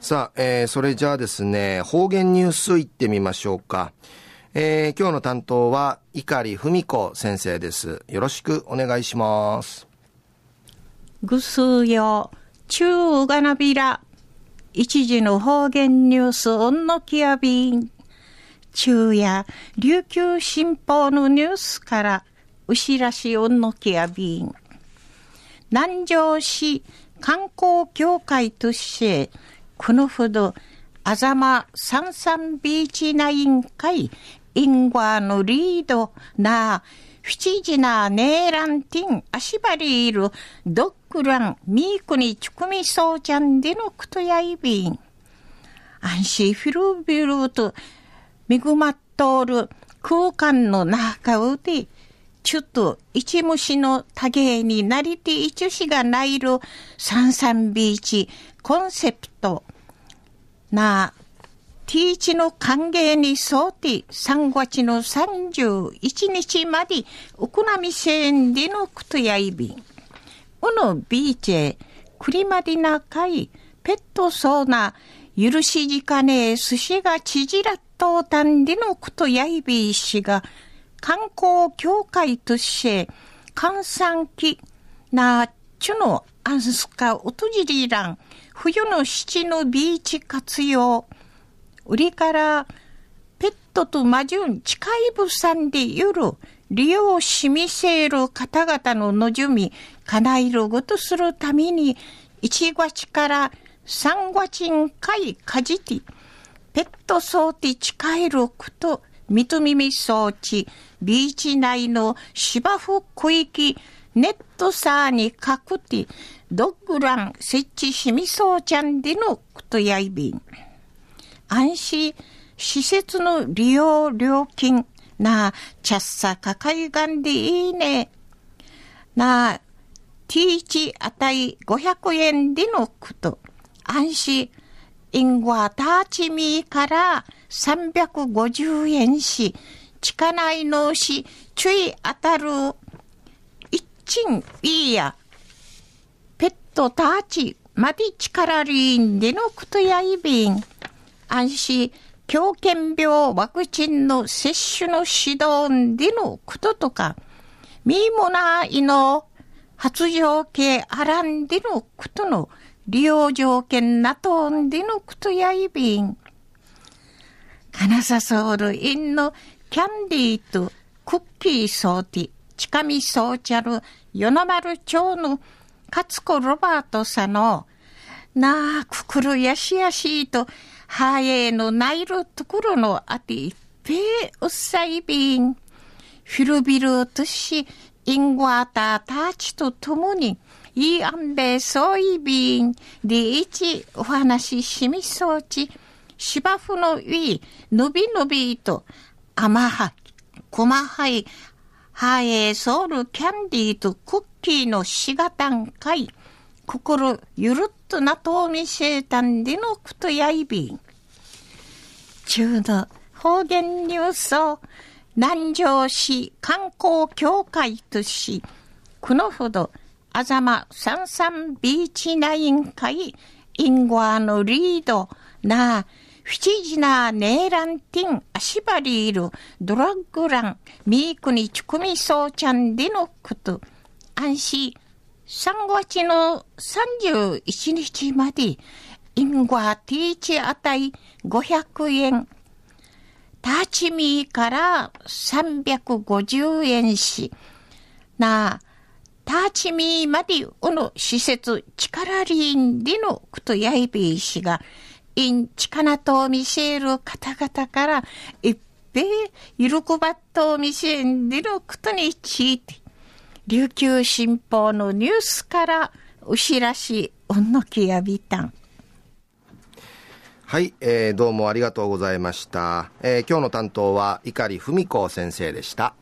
さあ、えー、それじゃあですね、方言ニュースいってみましょうか。えー、今日の担当は、碇文子先生です。よろしくお願いします。ぐすよ、中がなびら、一時の方言ニュース、おんのきやびん。中や、琉球新報のニュースから、うしらしおんのきやびん。南城市観光協会として、このほど、あざまサンサンビーチナイン会、インゴアのリードな、フチジナネーランティン、足張りいる、ドッグラン、ミークにチュクミソーちゃんでのクトヤイビン。安心フィルビルと、恵まっとる空間の中で、ちょっと一虫の多芸になりて一種がないるサンサンビーチコンセプトなティーチの歓迎に沿って3月の31日までウクナミセーンでのクトヤイビン。うのビーチへクリマディナ会ペットそうな許しじかねえ寿司が縮らっとうたんでのクトヤイビー氏が観光協会として、閑散期なちゅのアンスカウトジリラン、冬の七のビーチ活用、売りからペットと魔順近い物産でゆる利用しみせる方々ののじゅみ、叶えるごとするために、1月から3月に回かじて、ペット装置近いること、みとみ装置、ビーチ内の芝生区域、ネットサーにかくて、ドッグラン設置しみそうちゃんでのことやいびん。安心、施設の利用料金、なあ、ちゃっさかかいがんでいいね。なあ、ティーチあたい500円でのこと。安心、インゴアターチミーから350円し、近内のし、注意当たる、一賃いいや、ペットたちまで力りんでのことやいびん、安心、狂犬病ワクチンの接種の指導でのこととか、みもないの発情系あらんでのことの利用条件なとんでのことやいびん。金さソウルインのキャンディーとクッキーソーティ、近見ソーチャル、与那丸町の勝子ロバートさんの、なあ、くくるやしやしと、はえのないるところのあていっぺうっさいびん。フィルビルとし、インゴアターたちと共に、いいあんべそういびん、でいちお話ししみそうち、芝生のい、のびのびと、甘は、細はい、はえソウルキャンディーとクッキーのしがたんかい、心ゆるっとなとみせたんでのくとやいびん。中の方言ニュースを南城市観光協会とし、このほどあざまサンサンビーチナイン会インゴアのリードなフィチジナネーランティンアシバリールドラッグランミークにチュクミソーちゃんでのこと。安心。3月の31日までインゴアティーチあたい500円タチミーから350円しなあターチミーまでおの施設力りんでのことやいびいしが、インチカナと見せる方々からいっぺい喜ばっと見せんでのことについて、琉球新報のニュースからお知らしおんのきやびたん。はい、えー、どうもありがとうございました。えー、今日の担当は碇文子先生でした。